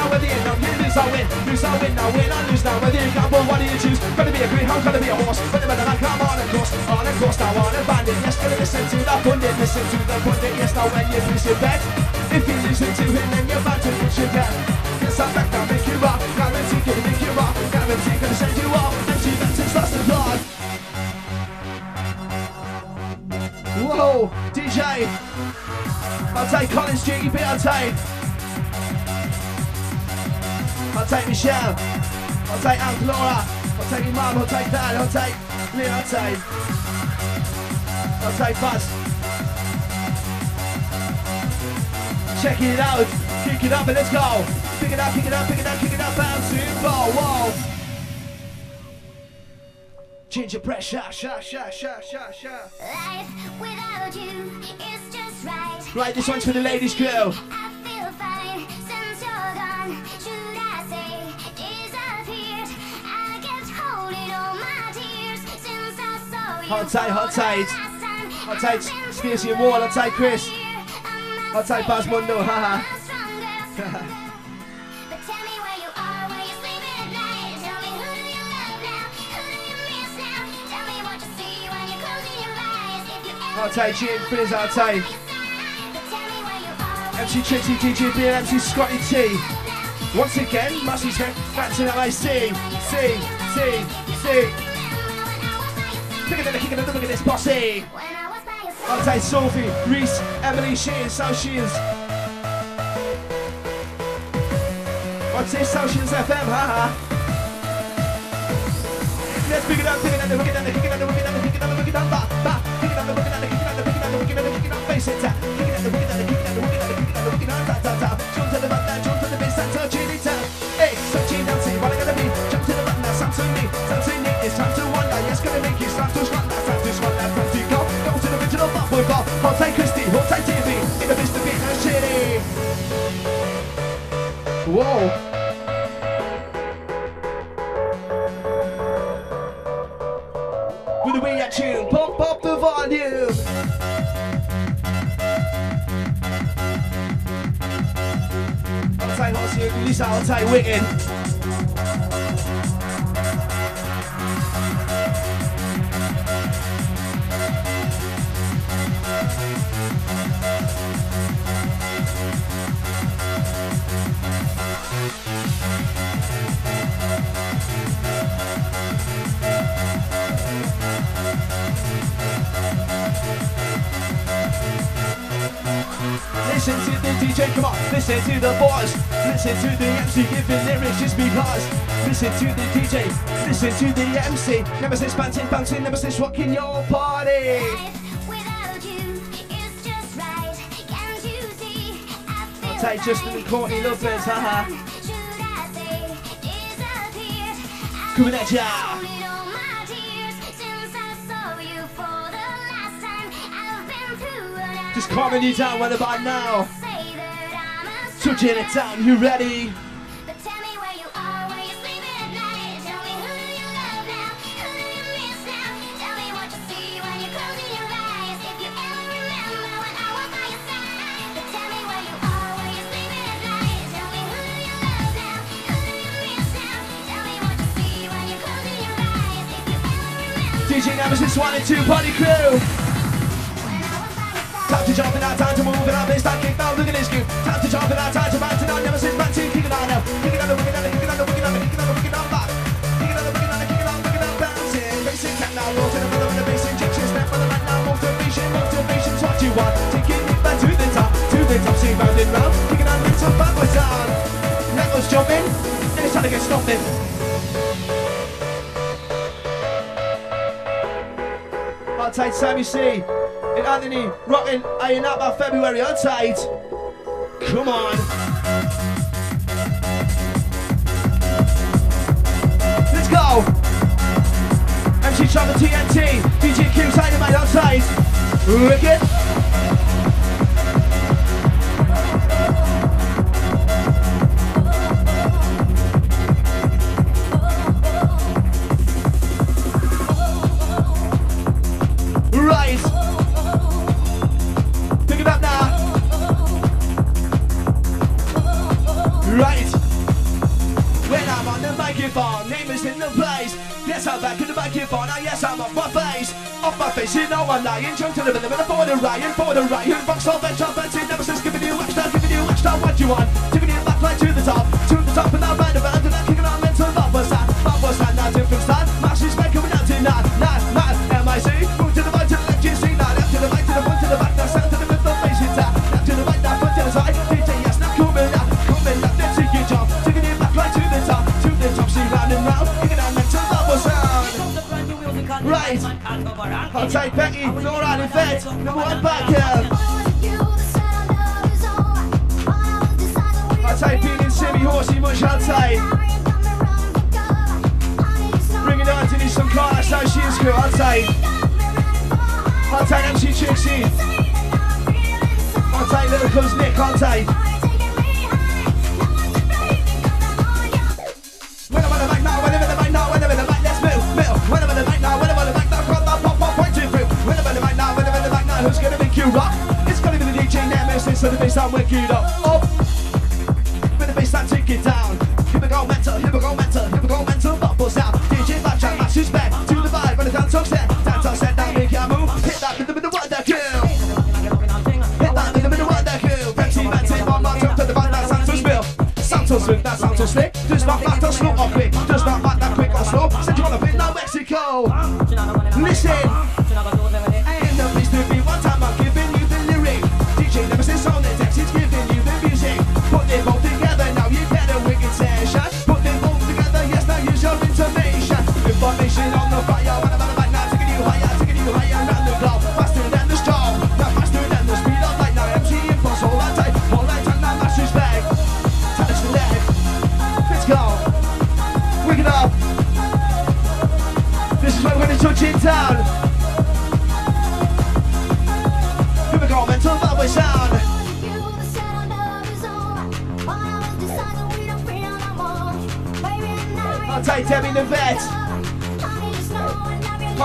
now, whether you know you lose or win, lose or win, now win or lose now, whether you gamble, what do you choose? Gonna be a greenhouse, gonna be a horse, but the better I come on a course, on a course, now on a bandit, yes, gonna listen to the pundit, listen to the pundit, yes, now when you lose your bet, if you listen to him, then you're bound to lose your bet. Yes, I'm back, I'll make you rock, guarantee, gonna make you rock, guarantee, gonna send you off, and she that's lost the plot. Whoa, DJ. I'll take Collins GEP, I'll take. I'll take Michelle. I'll take Aunt Laura. I'll take your mum, I'll take dad, I'll take Lynn, I'll take. I'll take Buzz. Check it out. Kick it up and let's go. Pick it up, pick it up, pick it up, pick it up, bouncing ball. Whoa. Ginger pressure, sha, sha, sha, sha, sha. Life without you is just right. Right, this one's for the ladies' crew. Do you miss now? Tell me what you see when you're closing your eyes. If you ever Hot tight, Gin, Fizz, hot you. MC Trixie, DJ B, and MC Scotty T. Once again, Musty Smith, dancing at my C, C, C, C. Pick it up, kick it look at this bossy. When I was by your side. Hot tight, Sophie, Reese, Emily, she is, so she is. What's this, Socials FM, haha. Let's pick it up, pick it up, pick it up, pick it up, pick it up, pick it up, pick it up. Pick it Christy, hold tight, TV. In the Mr. Beat, now, shitty. Whoa. with the way I tune. Pump up the volume. Outside Horsey, Lisa, outside Wigan. Listen to the DJ, come on, listen to the boys. Listen to the MC giving lyrics just because. Listen to the DJ, listen to the MC. Nemesis bouncing, bouncing, nemesis rocking your party. Life without you is just right. Can't you see? I feel I'll take Justin and Courtney Lovers, haha. Uh-huh. I Coming at ya. Just calming you down right about now. Say that I'm a Touching it down, you ready? But tell me where you are, where bouncing. Now, roll to the rhythm and the bass for the right now, motivation, motivation's what you want. Taking it back to the top, to the top, see round and round. It out, lift up, backwards down. Knuckles jumping, it's time to get stomping. Outside Sammy C and Anthony rocking Iron Up by February outside. Come on. MC Travel TNT, DJ Q Dynamite outside. Wicked. I'm lying. Jump to the rhythm and for the Ryan, for the Ryan. Box all that I'll take Becky, Nora, and Yvette. Number one back here. I'll take Bean and Simmy, Horsey, much outside. Bring it on to this some that's how she. I'll take. I'll take MC Trixie. I'll take Little Cuz Nick, I'll take. You rock? It's gonna be the DJ Nemesis, so the bass sound wicked up. Up. When the bass take it down. Here we go mental, here we go mental, here we go mental, bubble sound. DJ Backtrack, matches back to the vibe, when the dance talk set, dance talk set, down, make your move. Hit that rhythm with the what that kill. Hit that rhythm with the what that kill. Fancy, fancy, one more jump to the band, that sounds so spill. Sounds so swift, that sounds so slick. Does not matter slow or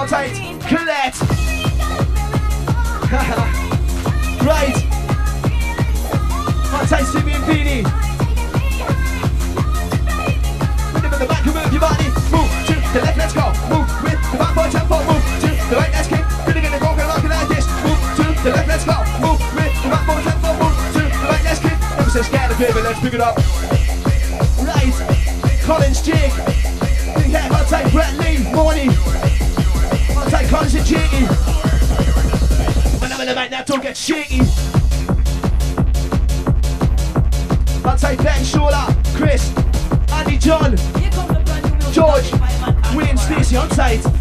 I'll Colette. right. Take Simi and Beanie. Rhythm in the back, move your body. Move to the left, let's go. Move with the back boy tempo. Move to the right, let's kick. The go, go, rocking like this. Move to the left, let's go. Move with the back boy tempo. Move to the right, let's kick. Never say scared of it, but let's pick it up. Right. Collins, Jig. Yeah, I'll take Brett Lee, Morning. I'll take Collins and Jiggy. When I'm in the mic now, don't get shaky. I'll take Ben, Shawla, Chris, Andy, John, George, William, Stacey on site.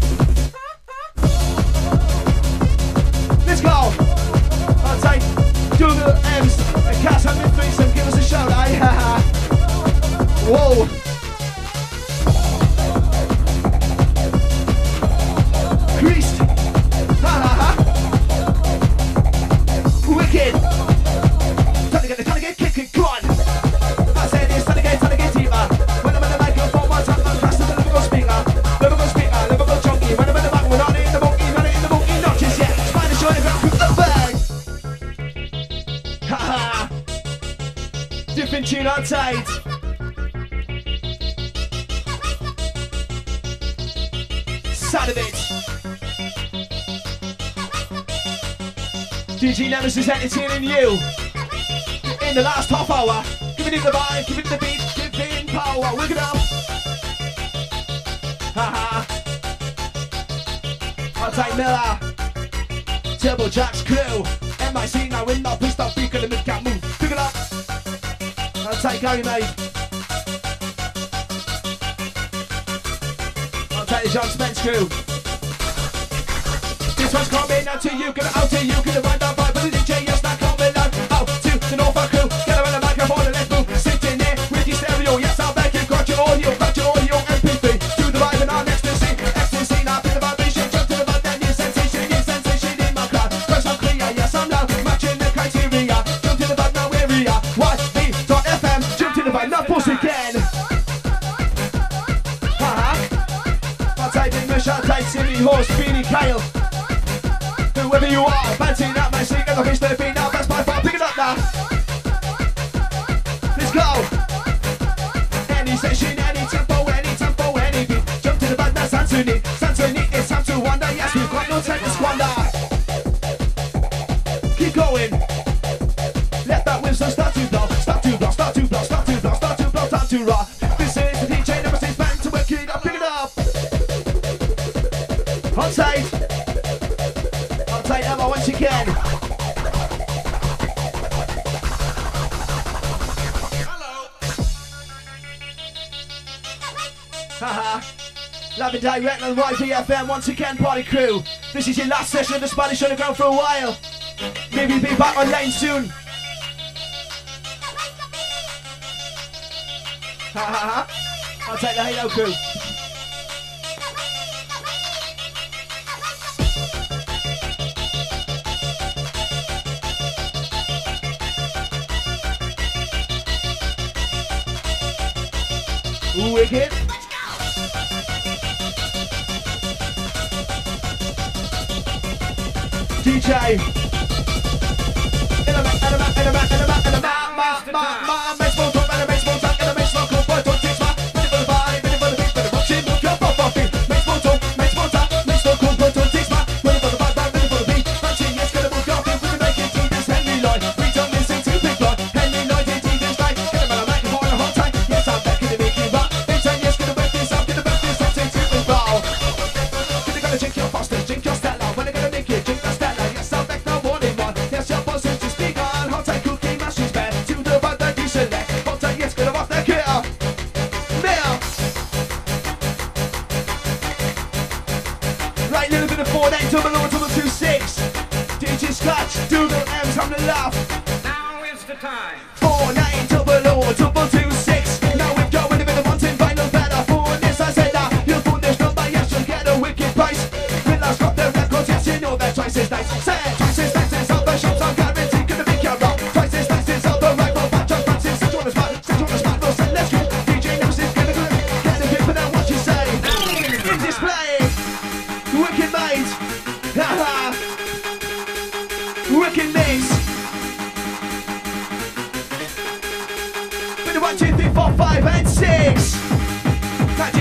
DJ Nemesis entertaining you in the last half hour. Giving it the vibe, giving it the beat, giving power. Look it up. Haha. I'll take Miller. Turbo Jack's crew. MIC now in the pissed off beacon and cat move. Pick it up. I'll take Gary mate. I'll take the John Spence crew. This one's coming out to you, gonna out to you, gonna ride that vibe with the DJ, yes, not coming out, out to the Norfolk crew, get around the microphone and let's move, sitting there with your stereo, yes, I'm back, you got your audio, your MP3, to the vibe and our ecstasy, ecstasy, now feel the vibration, jump to the vibe, then sensation, your sensation in my crowd, fresh and clear, yes, I'm loud, matching the criteria, jump to the vibe, now area, watch me.fm, jump to the vibe, now pause again. Type in Mish, type Silly Horse, Beanie Kyle. Whoever you are, fancy that my I've reached 13 now, that's my fault. Pick it up now. Let's go. Any session, any tempo, any tempo, any beat. Jump to the band, that's Anthony. Live and direct on YVFM once again, party crew. This is your last session of the Spanish Underground for a while. Maybe be back online soon. Ha ha ha. I'll take the Halo crew. DJ. In a ma- in a ma- in a ma- in a ma- in a ma- ma- ma- ma- baseball top and a baseball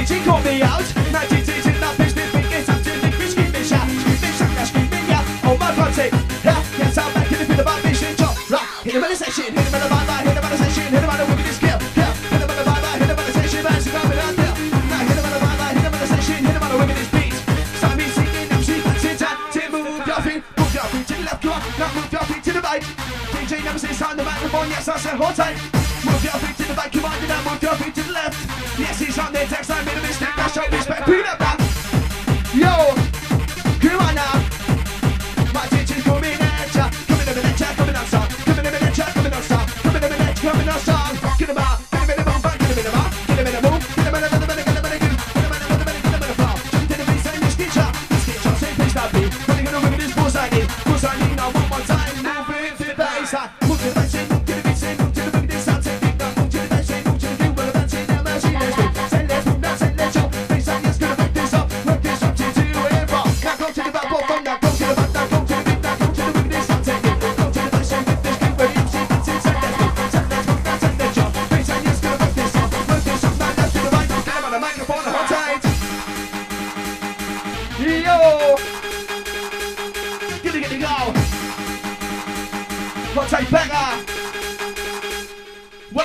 DJ called me out. DJ's in that it's up to the fish. Scream me scream me yeah. Oh my God. Yeah, back. Hit him on the session. Hit vibe. Hit him on the session. Hit. Yeah, hit vibe. Hit him on the session. Man, so coming out there. Now hit beat. Start me. I'm move your feet. Move your feet to the left. Move your feet to the right. DJ the microphone. Yes, I hold tight. Move your feet to the right. Come on. Now move your feet to the left. Yes, he's on the text.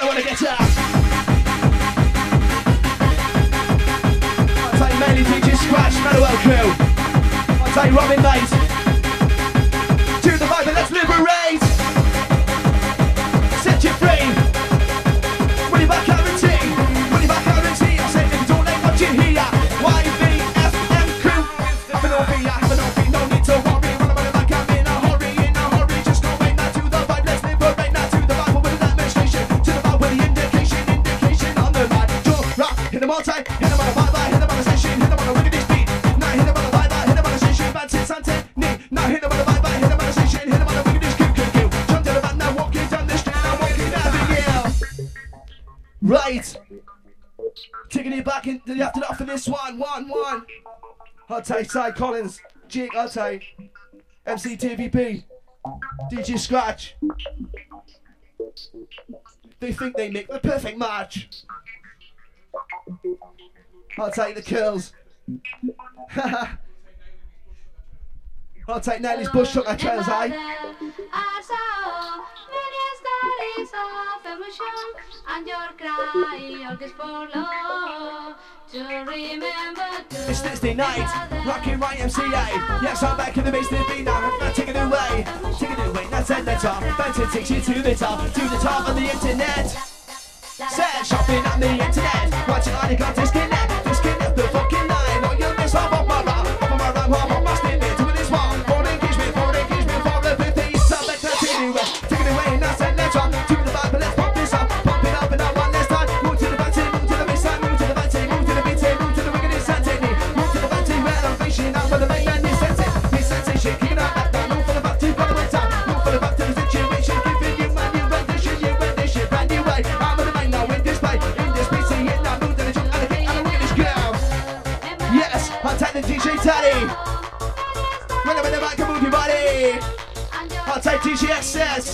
Wanna get ya! Hold tight, Melly, DJ Scratch, Manuel crew! Hold tight, Robin Knight! Arte, Ty Collins, Jake Arte, MC TVP, DJ Scratch. They think they make the perfect match. I'll take the kills. I'll take Natalie's bush shook, I chose, eh? I saw many stories of emotion and your cry, your kiss for love. To remember to it's Thursday night, rocking right MCA. Yes, I'm back in the midst of the now. Now take it away, take it away. Now send the top, better takes you to the top, to the top of the internet. Set shopping on the internet, watching on the contest connect. DJXS.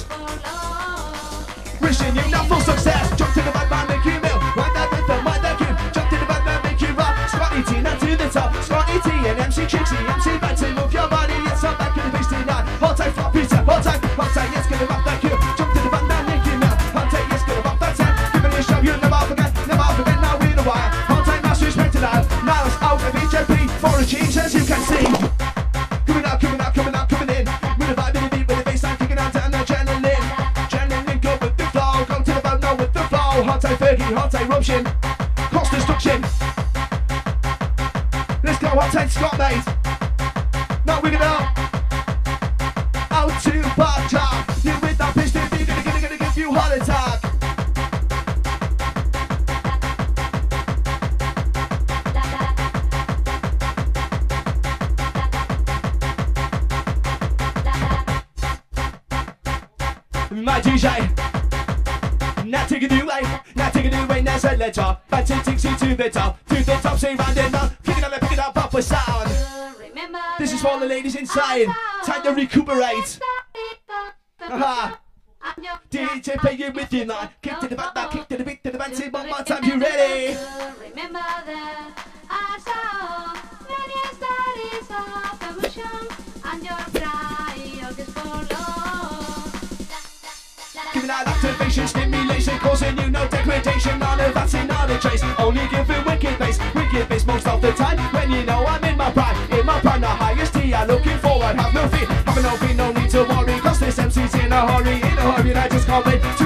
destruction. Let's go up 10 Scott mate. Not we're gonna out to Park Top. You with that bitch, they're gonna, gonna, gonna give you heart attack. My DJ, not taking you away, not taking you away, Now that's a letter bedtime. Two door top scene round and round. Kicking on the picking up proper sound. Remember this is for the ladies inside. Time to recuperate. Haha. DJ playing with you now. Kick to the back now, kick to the beat to the back. One more time, you ready? stimulation, causing you no degradation. None of that's in other trace. Only giving wicked face wicked face most of the time. When you know I'm in my prime, in my prime, the highest T. I'm looking forward, have no fear, have no fear, no need to worry. Cause this MC's in a hurry, in a hurry, and I just can't wait to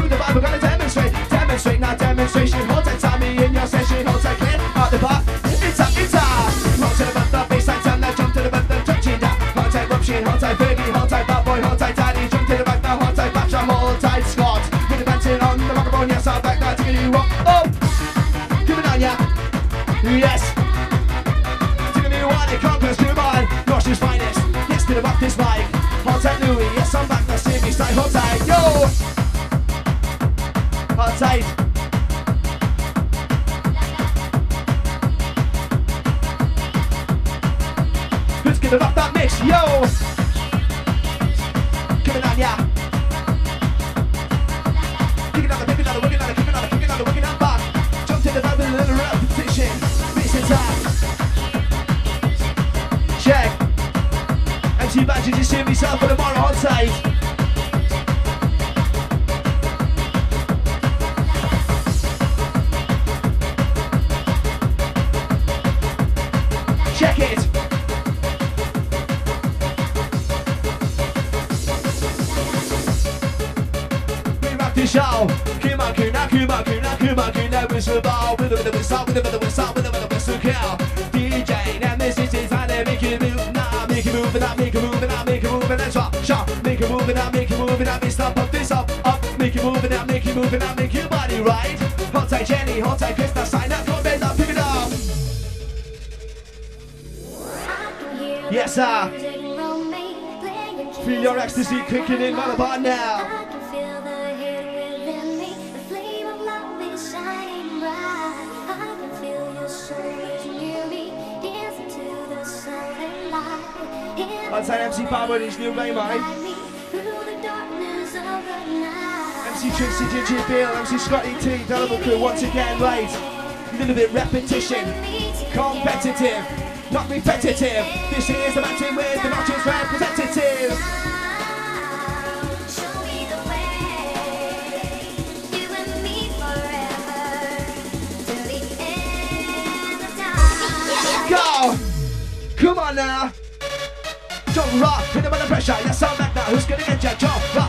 the hot type pista sign up, come bend up, pick it up. Yes, sir. Feel your ecstasy kicking in, man about now. That's how MC Bob with his new name, mate. MC Trixie, MC Scotty T, Crew once again late. A little bit repetition, competitive, not repetitive. This is the with the matches. Go! Come on now! Don't rock, put them under pressure, yes I'm back now, who's gonna get your job? Rock.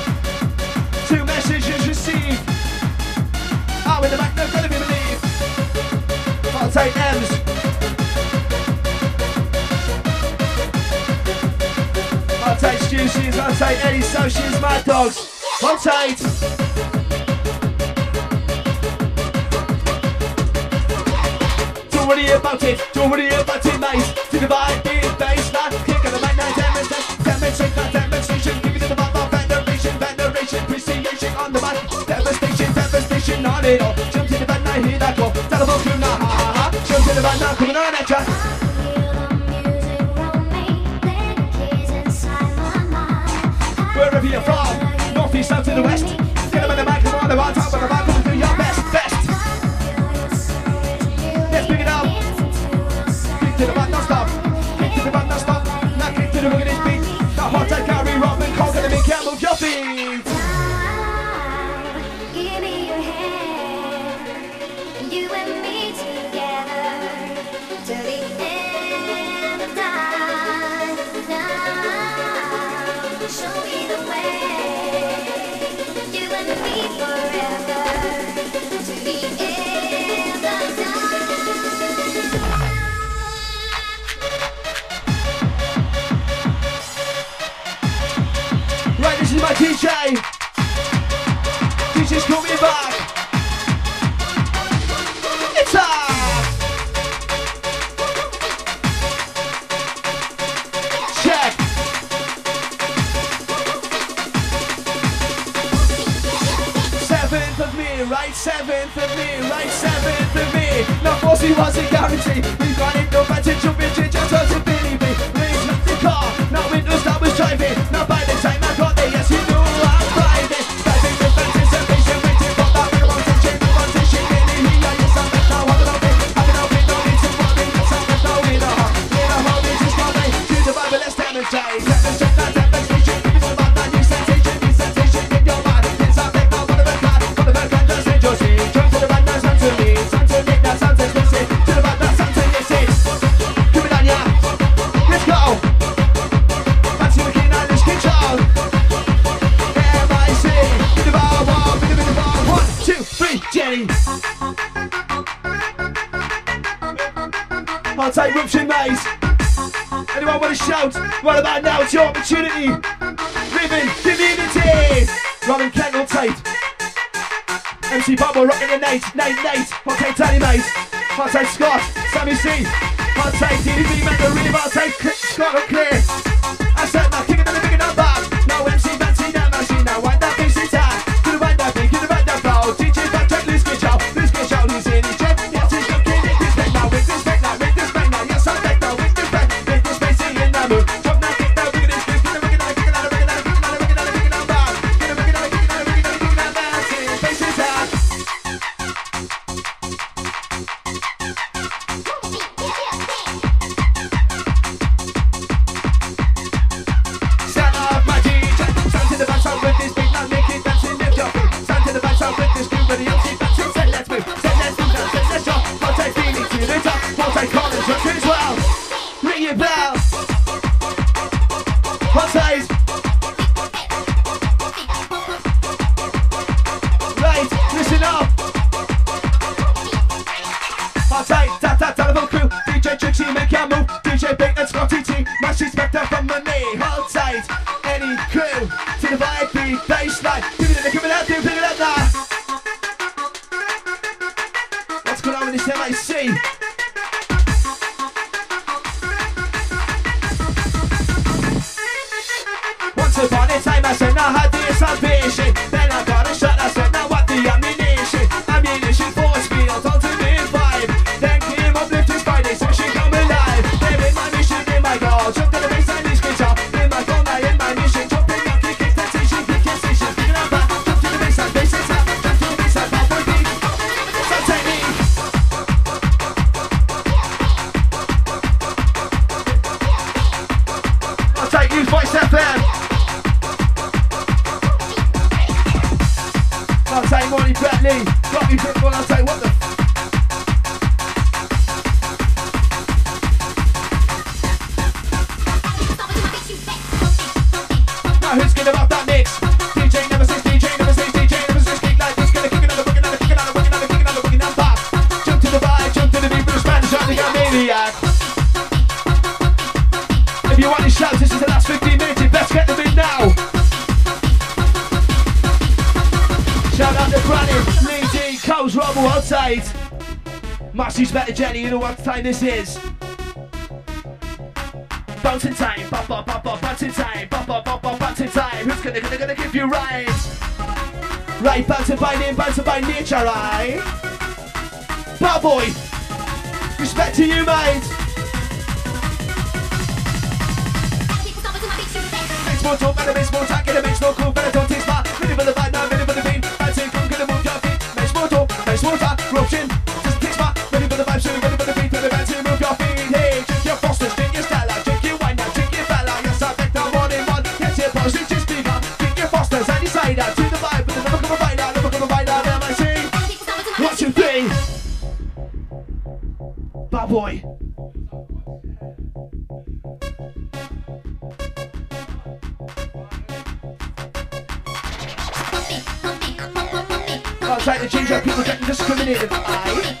Revolutions, one side, Eddie Socials, Mad Dogs, one tight. Don't worry about it, don't worry about it, mate. To the vibe, beat, bass, man, kick on the mic, now demonstrate, demonstrate, not demonstration. Give me to the vibe, veneration, veneration, appreciation on the mic, devastation, devastation on it all. to the west. Cause he was a guarantee Right about now, it's your opportunity. Living community. Robin Kendall Tate. MC Bubble rocking the night, night, night. Okay, Tiny Mate. I'll take Scott, Sammy C. I'll take TV man, the river, I'll take Scott and Clear. broken beautiful.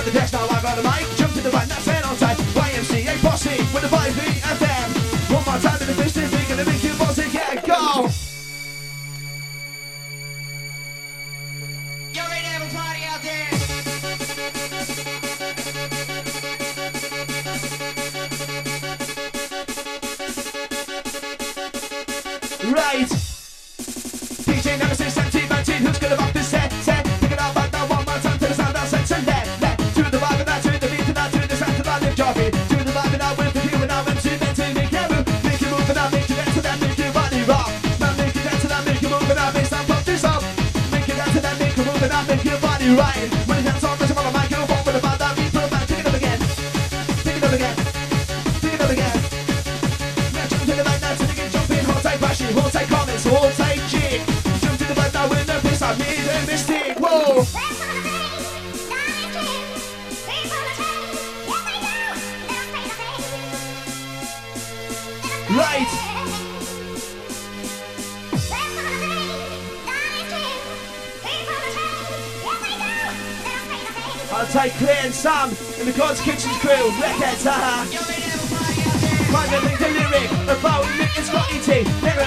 got the textile live on the mic.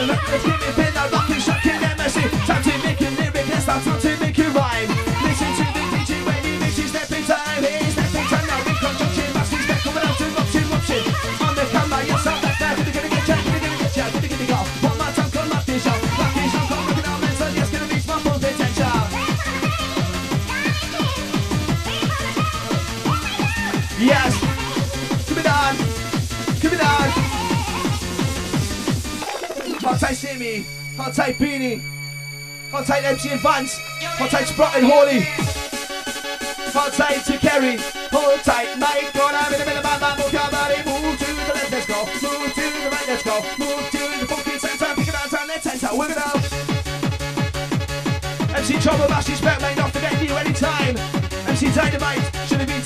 look at you. Hold tight Beanie. Hold tight MC and Vance. Hold tight Sprott and Holly. Hold tight to Kerry. Hold tight Mike. Gonna be in the middle of my mind. Move your body. Move to the left. Let's go. Move to the right. Let's go. Move to the fucking center. Pick it out. Turn left. Center. Work it out. MC Trouble. Bash respect, mate. Not forget you anytime. MC Dynamite. should've be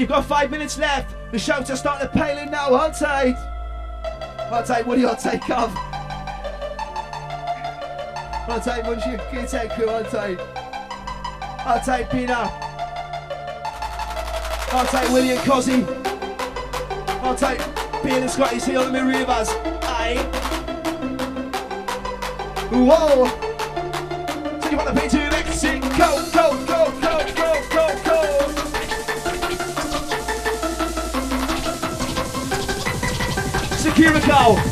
you've got five minutes left. The show's just starting to pale in now, I'll take, I'll take, What do you take of? Aren't they, once you can take I'll take, they? Aren't Pina? I'll take, William Cosy? I'll take, Pina Scotty, see all the mirror us? Aye. Whoa! So you want the P2 Here we go.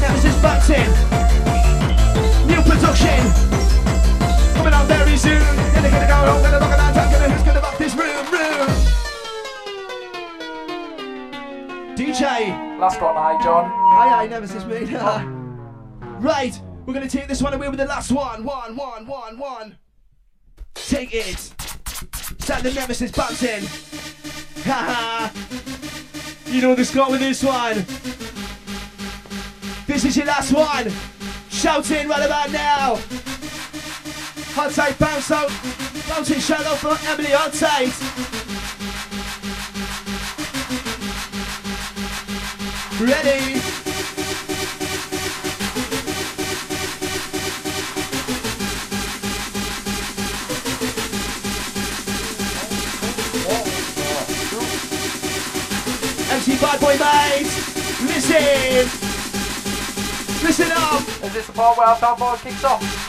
Now this is New production. Coming very soon. Gonna get it gonna it who's gonna rock this room, room. DJ. Last one, hi John. hi aye, never since me. right, we're gonna take this one away with the last one. One, one, one, one kids. Sat the nemesis bumps in. Haha. you know the score with this one. This is your last one. Shout in right about now. Hot tight bounce out. Bouncing shadow for Emily Hot tight. Ready. Listen! Listen up! Is this the part where our kicks off?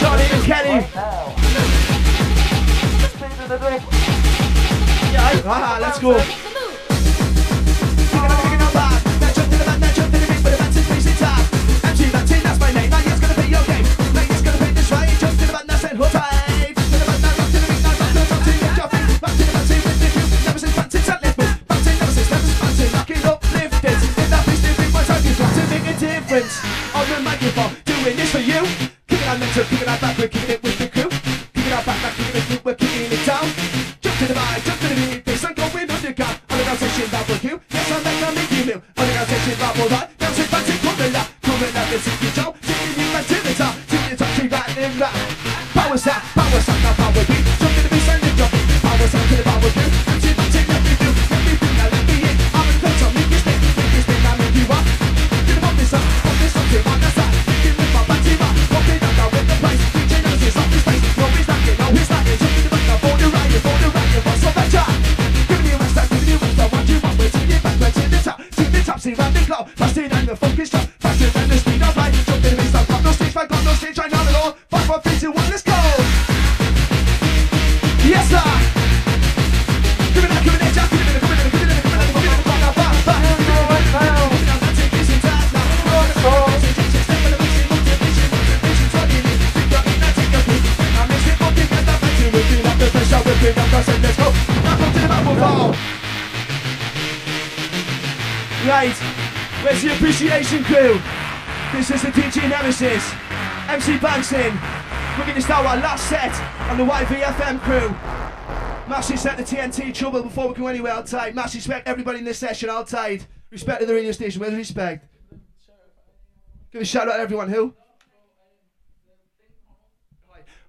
Charlie and Kenny. Yeah, ah, let's go. Appreciation crew? This is the DJ Nemesis, MC Bouncin. We're going to start our last set on the YVFM crew. Massive set the TNT trouble before we go anywhere outside. Massive respect everybody in this session outside. Respect to the radio station. The respect? Give a shout out to everyone. Who?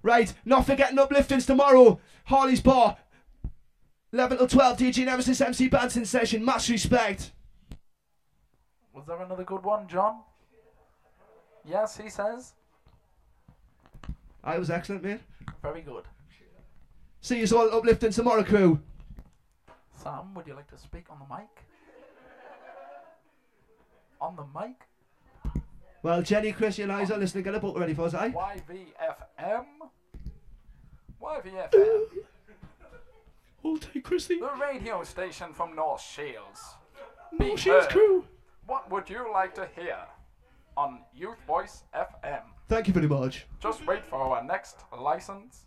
Right, not forgetting upliftings tomorrow. Harley's Bar. 11 till 12, DJ Nemesis MC Bouncin session. Mass respect. Was there another good one, John? Yes, he says. I was excellent, mate. Very good. See you all uplifting tomorrow, crew. Sam, would you like to speak on the mic? On the mic? Well, Jenny, Chris, you and Isa, listening, get a book ready for us, eh? YVFM? YVFM, Hold tight, Chrissy. the radio station from North Shields. No, Be she's heard. crew. What would you like to hear on Youth Voice FM? Thank you very much. Just wait for our next license